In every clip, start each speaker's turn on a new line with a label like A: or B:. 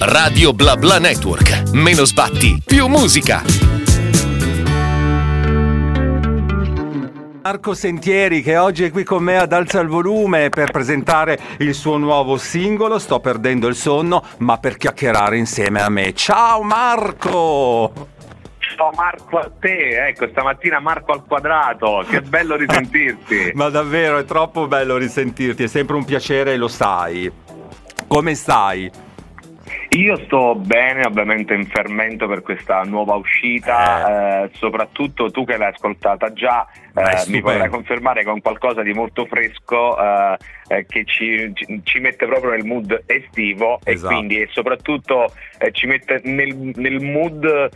A: Radio Bla Bla Network. Meno sbatti, più musica.
B: Marco Sentieri che oggi è qui con me ad Alza il Volume per presentare il suo nuovo singolo Sto perdendo il sonno ma per chiacchierare insieme a me. Ciao Marco!
C: Ciao Marco a te, ecco stamattina Marco al quadrato, che bello risentirti.
B: ma davvero è troppo bello risentirti, è sempre un piacere, lo sai. Come stai?
C: Io sto bene, ovviamente in fermento per questa nuova uscita, eh. Eh, soprattutto tu che l'hai ascoltata già, eh, mi potrai confermare con qualcosa di molto fresco eh, eh, che ci, ci, mette proprio nel mood estivo esatto. e quindi e soprattutto eh, ci mette nel, nel mood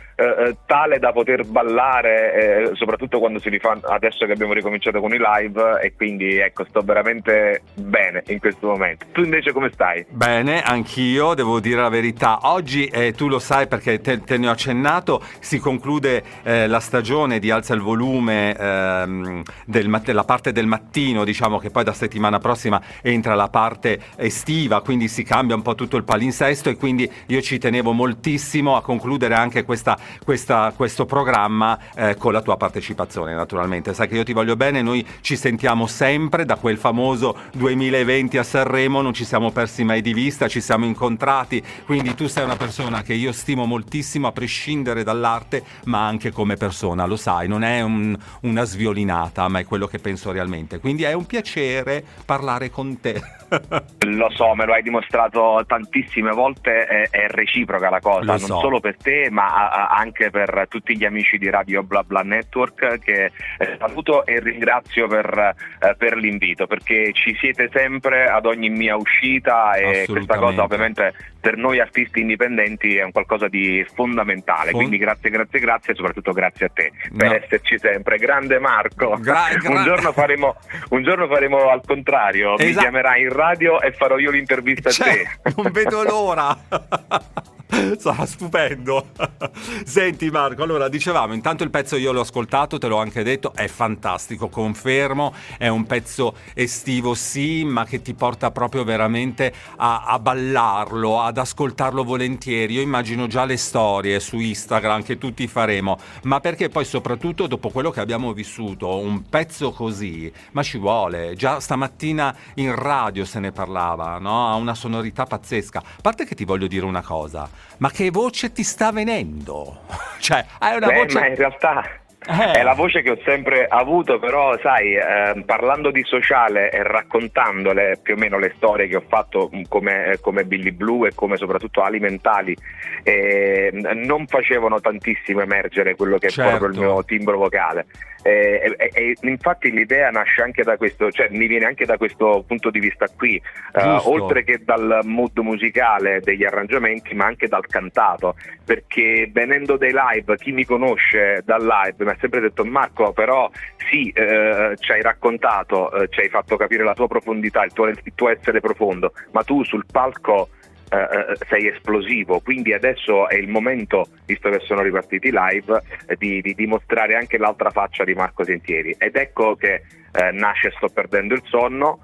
C: tale da poter ballare, soprattutto quando si rifà adesso che abbiamo ricominciato con i live e quindi ecco sto veramente bene in questo momento. Tu invece come stai?
B: Bene, anch'io devo dire la verità. Oggi eh, tu lo sai perché te, te, ne ho accennato, si conclude eh, la stagione di Alza il volume ehm, del, della parte del mattino, diciamo che poi da settimana prossima entra la parte estiva, quindi si cambia un po' tutto il palinsesto e quindi io ci tenevo moltissimo a concludere anche questa, questa, questo programma eh, con la tua partecipazione naturalmente. Sai che io ti voglio bene, noi ci sentiamo sempre da quel famoso 2020 a Sanremo, non ci siamo persi mai di vista, ci siamo incontrati, quindi tu sei una persona che io stimo moltissimo a prescindere dall'arte, ma anche come persona, lo sai, non è un, una sviolinata, ma è quello che penso realmente. Quindi è un piacere parlare con te.
C: lo so, me lo hai dimostrato tantissime volte, è, è reciproca la cosa, lo non so. solo per te, ma anche per tutti gli amici di Radio Bla Bla Network che eh, saluto e ringrazio per, eh, per l'invito, perché ci siete sempre ad ogni mia uscita e questa cosa ovviamente per noi artisti indipendenti è un qualcosa di fondamentale. Quindi grazie, grazie, grazie e soprattutto grazie a te per no. esserci sempre. Grande Marco. Gra- gra- un, giorno faremo, un, giorno faremo, al contrario, esatto. mi chiamerai in radio e farò io l'intervista
B: cioè,
C: a te.
B: Non vedo l'ora. Sarà stupendo. Senti Marco, allora dicevamo, intanto il pezzo io l'ho ascoltato, te l'ho anche detto, è fantastico, confermo, è un pezzo estivo sì, ma che ti porta proprio veramente a, a ballarlo, ad ascoltarlo volentieri. Io immagino già le storie su Instagram che tutti faremo, ma perché poi soprattutto dopo quello che abbiamo vissuto, un pezzo così, ma ci vuole. Già stamattina in radio se ne parlava, no? Ha una sonorità pazzesca. A parte che ti voglio dire una cosa ma che voce ti sta venendo? cioè, hai una
C: Beh,
B: voce...
C: Ma in realtà eh. È la voce che ho sempre avuto, però sai, eh, parlando di sociale e raccontandole più o meno le storie che ho fatto mm, come, eh, come Billy Blue e come soprattutto alimentali, eh, non facevano tantissimo emergere quello che certo. è proprio il certo. mio timbro vocale. E, e, e, infatti l'idea nasce anche da questo, cioè mi viene anche da questo punto di vista qui, uh, oltre che dal mood musicale degli arrangiamenti, ma anche dal cantato, perché venendo dai live, chi mi conosce dal live mi ha sempre detto Marco, però sì, eh, ci hai raccontato, eh, ci hai fatto capire la tua profondità, il tuo, il tuo essere profondo, ma tu sul palco eh, eh, sei esplosivo, quindi adesso è il momento, visto che sono ripartiti live, eh, di, di, dimostrare anche l'altra faccia di Marco Sentieri. Ed ecco che eh, nasce Sto perdendo il sonno,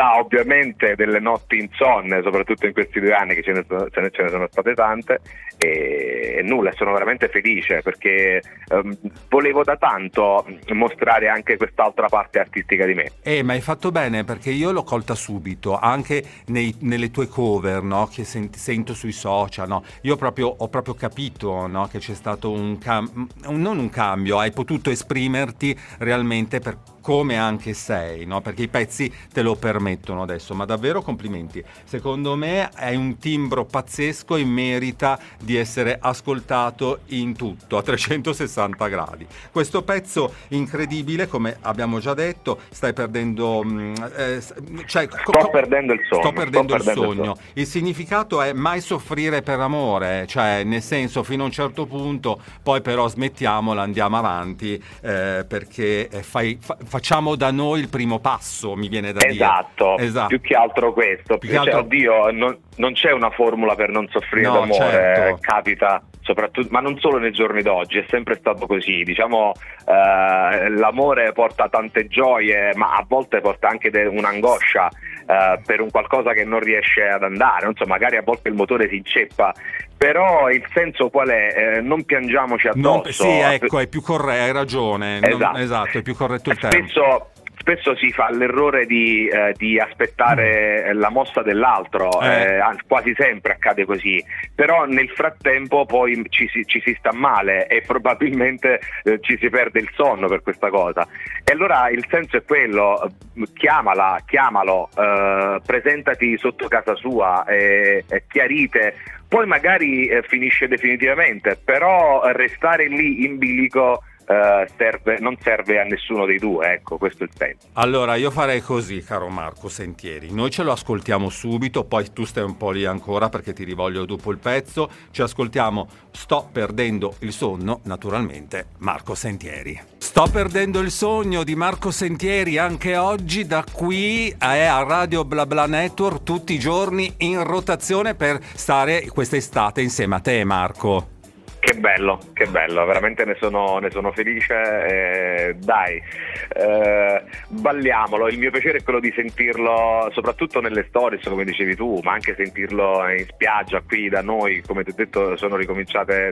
C: da ovviamente delle notti insonne, soprattutto in questi due anni che ce ne, ce ne, sono state tante, e nulla, sono veramente felice perché um, volevo da tanto mostrare anche quest'altra parte artistica di me.
B: Eh, ma hai fatto bene perché io l'ho colta subito, anche nei, nelle tue cover no? che senti, sento sui social, no? io proprio, ho proprio capito no? che c'è stato un cambio, non un cambio, hai potuto esprimerti realmente per come anche sei, no? perché i pezzi te lo permettono adesso, ma davvero complimenti. Secondo me è un timbro pazzesco e merita di essere ascoltato in tutto, a 360 gradi. Questo pezzo incredibile, come abbiamo già detto, stai perdendo... Mm,
C: eh, cioè, sto co- perdendo il sogno.
B: Sto perdendo, sto il, perdendo sogno. il sogno. Il significato è mai soffrire per amore, cioè nel senso fino a un certo punto, poi però smettiamola, andiamo avanti, eh, perché fai, fa, facciamo da noi il primo passo, mi viene da
C: esatto, dire. Esatto, più che altro questo. Più che altro... Cioè, oddio, non, non, c'è una formula per non soffrire no, d'amore, certo. capita soprattutto, ma non solo nei giorni d'oggi, è sempre stato così. Diciamo, eh, l'amore porta tante gioie, ma a volte porta anche de- un'angoscia. Uh, per un qualcosa che non riesce ad andare, non so, magari a volte il motore si inceppa, però il senso qual è? Eh, non piangiamoci addosso.
B: Non, sì, ecco, è più corretto, hai ragione, esatto. Non, esatto, è più corretto il
C: tempo. Spesso spesso si fa l'errore di, eh, di aspettare la mossa dell'altro, eh. Eh, quasi sempre accade così, però nel frattempo poi ci si, ci si sta male e probabilmente eh, ci si perde il sonno per questa cosa. E allora il senso è quello, chiamala, chiamalo, eh, presentati sotto casa sua chiarite poi magari eh, finisce definitivamente, però restare lì in bilico Uh, serve, non serve a nessuno dei due, ecco, questo è il senso.
B: Allora, io farei così, caro Marco Sentieri. Noi ce lo ascoltiamo subito, poi tu stai un po' lì ancora perché ti rivoglio dopo il pezzo. Ci ascoltiamo Sto perdendo il sonno, naturalmente, Marco Sentieri. Sto perdendo il sogno di Marco Sentieri anche oggi, da qui è a Radio Bla Bla Network tutti i giorni in rotazione per stare quest'estate insieme a te, Marco.
C: Che bello, che bello, veramente ne sono, ne sono felice. Eh, dai, eh, balliamolo. Il mio piacere è quello di sentirlo soprattutto nelle stories, come dicevi tu, ma anche sentirlo in spiaggia qui da noi. Come ti ho detto, sono,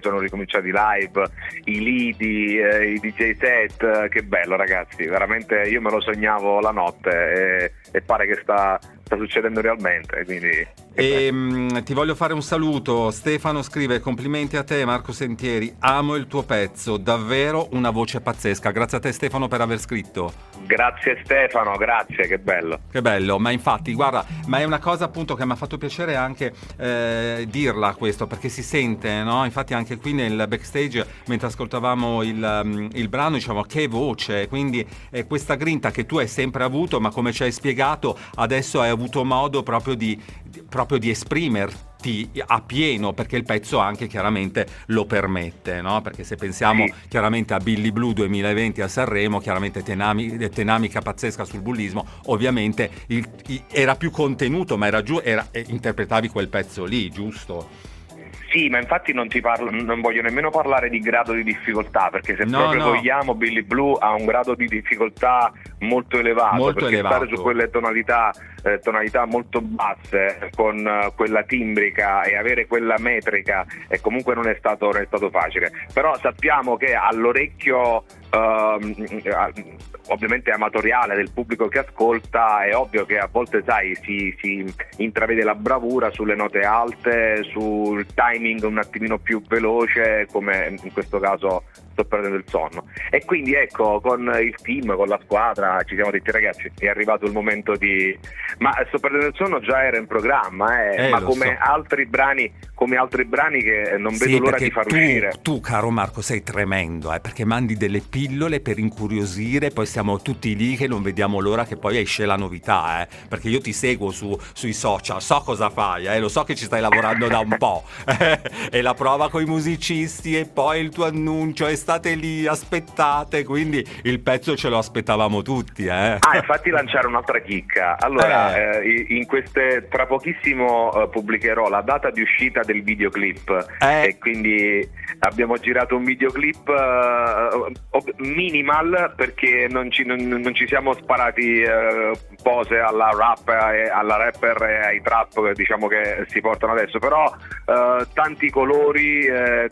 C: sono ricominciati live, i lidi, eh, i DJ set. Che bello, ragazzi, veramente io me lo sognavo la notte e, e pare che sta, sta succedendo realmente. Quindi...
B: E, mh, ti voglio fare un saluto. Stefano scrive: Complimenti a te, Marco Sentieri. Amo il tuo pezzo, davvero una voce pazzesca. Grazie a te, Stefano, per aver scritto.
C: Grazie, Stefano, grazie, che bello.
B: Che bello, ma infatti, guarda, ma è una cosa appunto che mi ha fatto piacere anche eh, dirla questo, perché si sente, no? Infatti, anche qui nel backstage, mentre ascoltavamo il, um, il brano, diciamo che voce. Quindi, è questa grinta che tu hai sempre avuto, ma come ci hai spiegato, adesso hai avuto modo proprio di, di, proprio di esprimerti a pieno perché il pezzo anche chiaramente lo permette, no? Perché se pensiamo sì. chiaramente a Billy Blue 2020 a Sanremo, chiaramente tenami, tenamica pazzesca sul bullismo, ovviamente il, il, era più contenuto, ma era giù, era, interpretavi quel pezzo lì, giusto?
C: Sì, ma infatti non, parlo, non, voglio nemmeno parlare di grado di difficoltà, perché se no, proprio no. vogliamo Billy Blue ha un grado di difficoltà molto elevato, molto perché elevato. stare su quelle tonalità, eh, tonalità molto basse con uh, quella timbrica e avere quella metrica e comunque non è, stato, non è stato facile. Però sappiamo che all'orecchio uh, ovviamente amatoriale del pubblico che ascolta, è ovvio che a volte sai, si, si, intravede la bravura sulle note alte, sul timing un attimino più veloce, come in questo caso sto perdendo il sonno. E quindi ecco, con il team, con la squadra, ci siamo detti ragazzi, è arrivato il momento di... Ma sto perdendo il sonno già era in programma, eh, eh, ma come so. altri brani come altri brani che non vedo
B: sì,
C: l'ora di far
B: tu,
C: uscire.
B: Tu, caro Marco, sei tremendo, eh, perché mandi delle pillole per incuriosire, poi siamo tutti lì che non vediamo l'ora che poi esce la novità, eh, perché io ti seguo su, sui social, so cosa fai, eh, lo so che ci stai lavorando da un po', e la prova con i musicisti e poi il tuo annuncio, e state lì, aspettate, quindi il pezzo ce lo aspettavamo tutti. Eh.
C: Ah, infatti lanciare un'altra chicca. Allora, eh. eh in queste, tra pochissimo pubblicherò la data di uscita del videoclip. Eh. e quindi abbiamo girato un videoclip uh, minimal perché non ci, non, non ci siamo sparati uh, pose alla rap e alla rapper e ai trap diciamo che si portano adesso. Però uh, tanti colori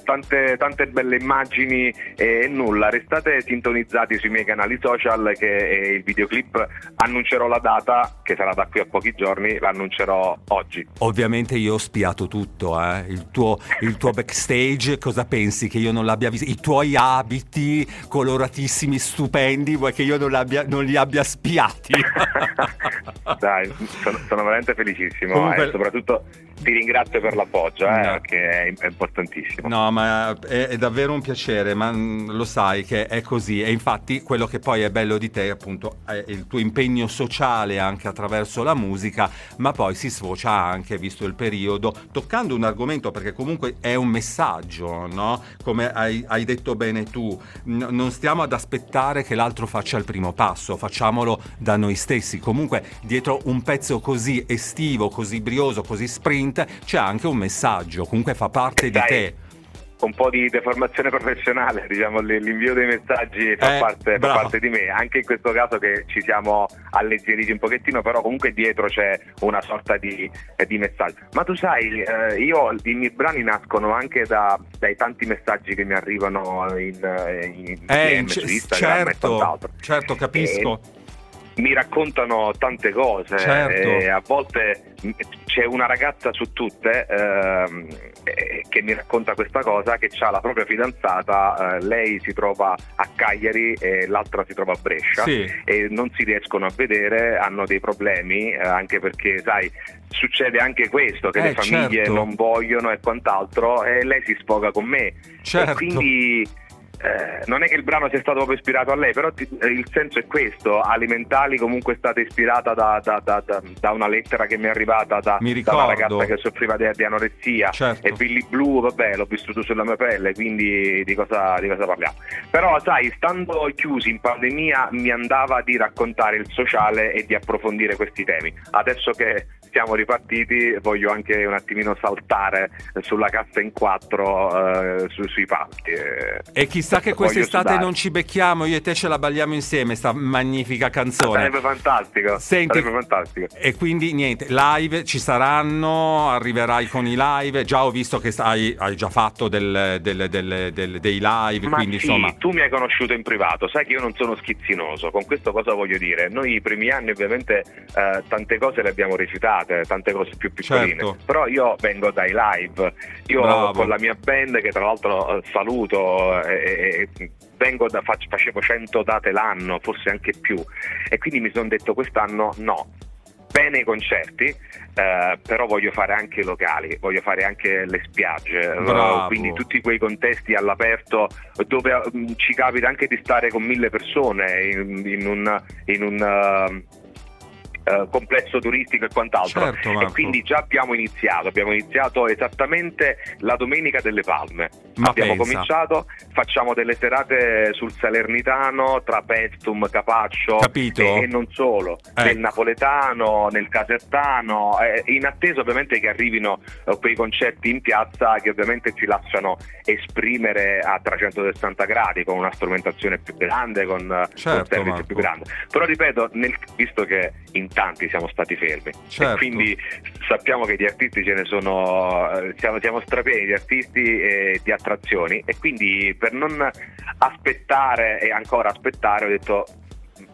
C: tante, tante belle immagini e nulla. Restate sintonizzati sui miei canali social che il videoclip. Annuncerò la data che sarà da qui a pochi giorni l'annuncerò oggi.
B: Ovviamente io ho spiato tutto eh il tuo, il tuo backstage, cosa pensi che io non l'abbia visto? I tuoi abiti coloratissimi, stupendi, vuoi che io non, non li abbia spiati?
C: Dai, sono, sono, veramente felicissimo Comunque... e soprattutto ti ringrazio per l'appoggio, eh, no. che è, importantissimo.
B: No, ma è, è, davvero un piacere, ma mm, lo sai che è così e infatti quello che poi è bello di te appunto è il tuo impegno sociale anche attraverso la musica, ma poi si sfocia anche, visto il periodo, toccando un argomento perché comunque è un messaggio, no? Come hai, hai detto bene tu, N- non stiamo ad aspettare che l'altro faccia il primo passo, facciamolo da noi stessi. Comunque dietro un pezzo così estivo, così brioso, così sprint c'è anche un messaggio, comunque fa parte Dai. di te.
C: un po' di deformazione professionale, diciamo, l'invio dei messaggi fa,
B: eh,
C: parte, fa, parte, di me, anche in questo caso che ci siamo alleggeriti un pochettino, però comunque dietro c'è una sorta di, di messaggio. Ma tu sai, eh, io i miei brani nascono anche da, dai tanti messaggi che mi arrivano in, eh, in
B: eh, DM, su Instagram certo, e quant'altro. Certo, capisco.
C: E, mi raccontano tante cose
B: certo.
C: a volte c'è una ragazza su tutte ehm, che mi racconta questa cosa che ha la propria fidanzata, eh, lei si trova a Cagliari e l'altra si trova a Brescia
B: sì.
C: e non si riescono a vedere, hanno dei problemi eh, anche perché sai succede anche questo che
B: eh,
C: le famiglie
B: certo.
C: non vogliono e quant'altro e lei si sfoga con me
B: certo.
C: quindi eh, non è che il brano sia stato proprio ispirato a lei, però ti, eh, il senso è questo. Alimentali comunque è stata ispirata da, da, da, da una lettera che mi è arrivata da, una ragazza che soffriva di, di anoressia
B: certo.
C: e Billy Blue, vabbè, l'ho vissuto sulla mia pelle, quindi di cosa, di cosa parliamo. Però sai, stando chiusi in pandemia mi andava di raccontare il sociale e di approfondire questi temi. Adesso che siamo ripartiti voglio anche un attimino saltare sulla cassa in quattro eh, su, sui palchi.
B: Eh. E chissà che quest'estate non ci becchiamo, io e te ce la balliamo insieme, sta magnifica canzone.
C: Sarebbe fantastico.
B: Senti,
C: sarebbe fantastico.
B: E quindi niente, live ci saranno, arriverai con i live, già ho visto che hai, hai già fatto del, del, del, dei live,
C: Ma
B: quindi
C: sì,
B: insomma...
C: tu mi hai conosciuto in privato, sai che io non sono schizzinoso, con questo cosa voglio dire? Noi i primi anni ovviamente eh, tante cose le abbiamo recitate tante, cose più piccoline.
B: Certo.
C: Però io vengo dai live, io
B: Bravo.
C: con la mia band che tra l'altro eh, saluto e, e vengo da, facevo 100 date l'anno, forse anche più, e quindi mi sono detto quest'anno no. Bene i concerti, eh, però voglio fare anche i locali, voglio fare anche le spiagge,
B: Bravo.
C: quindi tutti quei contesti all'aperto dove um, ci capita anche di stare con mille persone in, in un, in un eh, complesso turistico e quant'altro.
B: Certo,
C: e quindi già abbiamo iniziato, abbiamo iniziato esattamente la domenica delle Palme.
B: Ma
C: abbiamo
B: pensa.
C: cominciato, facciamo delle serate sul Salernitano, tra Pestum, Capaccio
B: Capito.
C: E, e, non solo,
B: Ecco.
C: nel napoletano, nel casertano, eh, in attesa ovviamente che arrivino eh, quei concerti in piazza che ovviamente ci lasciano esprimere a 360 gradi con una strumentazione più grande, con, eh,
B: Certo,
C: un service
B: Marco.
C: più grande. Però ripeto, nel- visto che in tanti siamo stati fermi
B: Certo.
C: e quindi sappiamo che di artisti ce ne sono, eh, siamo, siamo strapieni di artisti e di attrazioni e quindi per non aspettare e ancora aspettare ho detto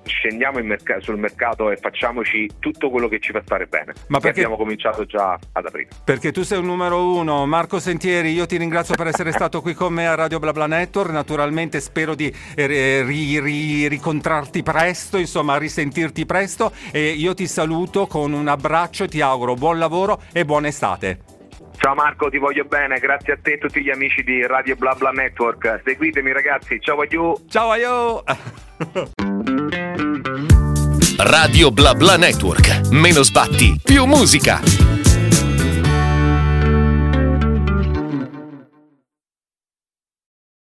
C: scendiamo merc- sul mercato e facciamoci tutto quello che ci fa stare bene.
B: Ma
C: E
B: perché-
C: abbiamo cominciato già ad aprile.
B: Perché tu sei un numero uno, Marco Sentieri, io ti ringrazio per essere stato qui con me a Radio BlaBla Network, naturalmente spero di eh, ri- ri- ricontrarti presto, insomma risentirti presto e io ti saluto con un abbraccio, ti auguro buon lavoro e buona estate.
C: Ciao Marco, ti voglio bene, grazie a te e a tutti gli amici di Radio BlaBla Network. Seguitemi ragazzi, ciao a you!
B: Ciao aio!
A: Radio Bla Bla Network. Meno sbatti, più musica.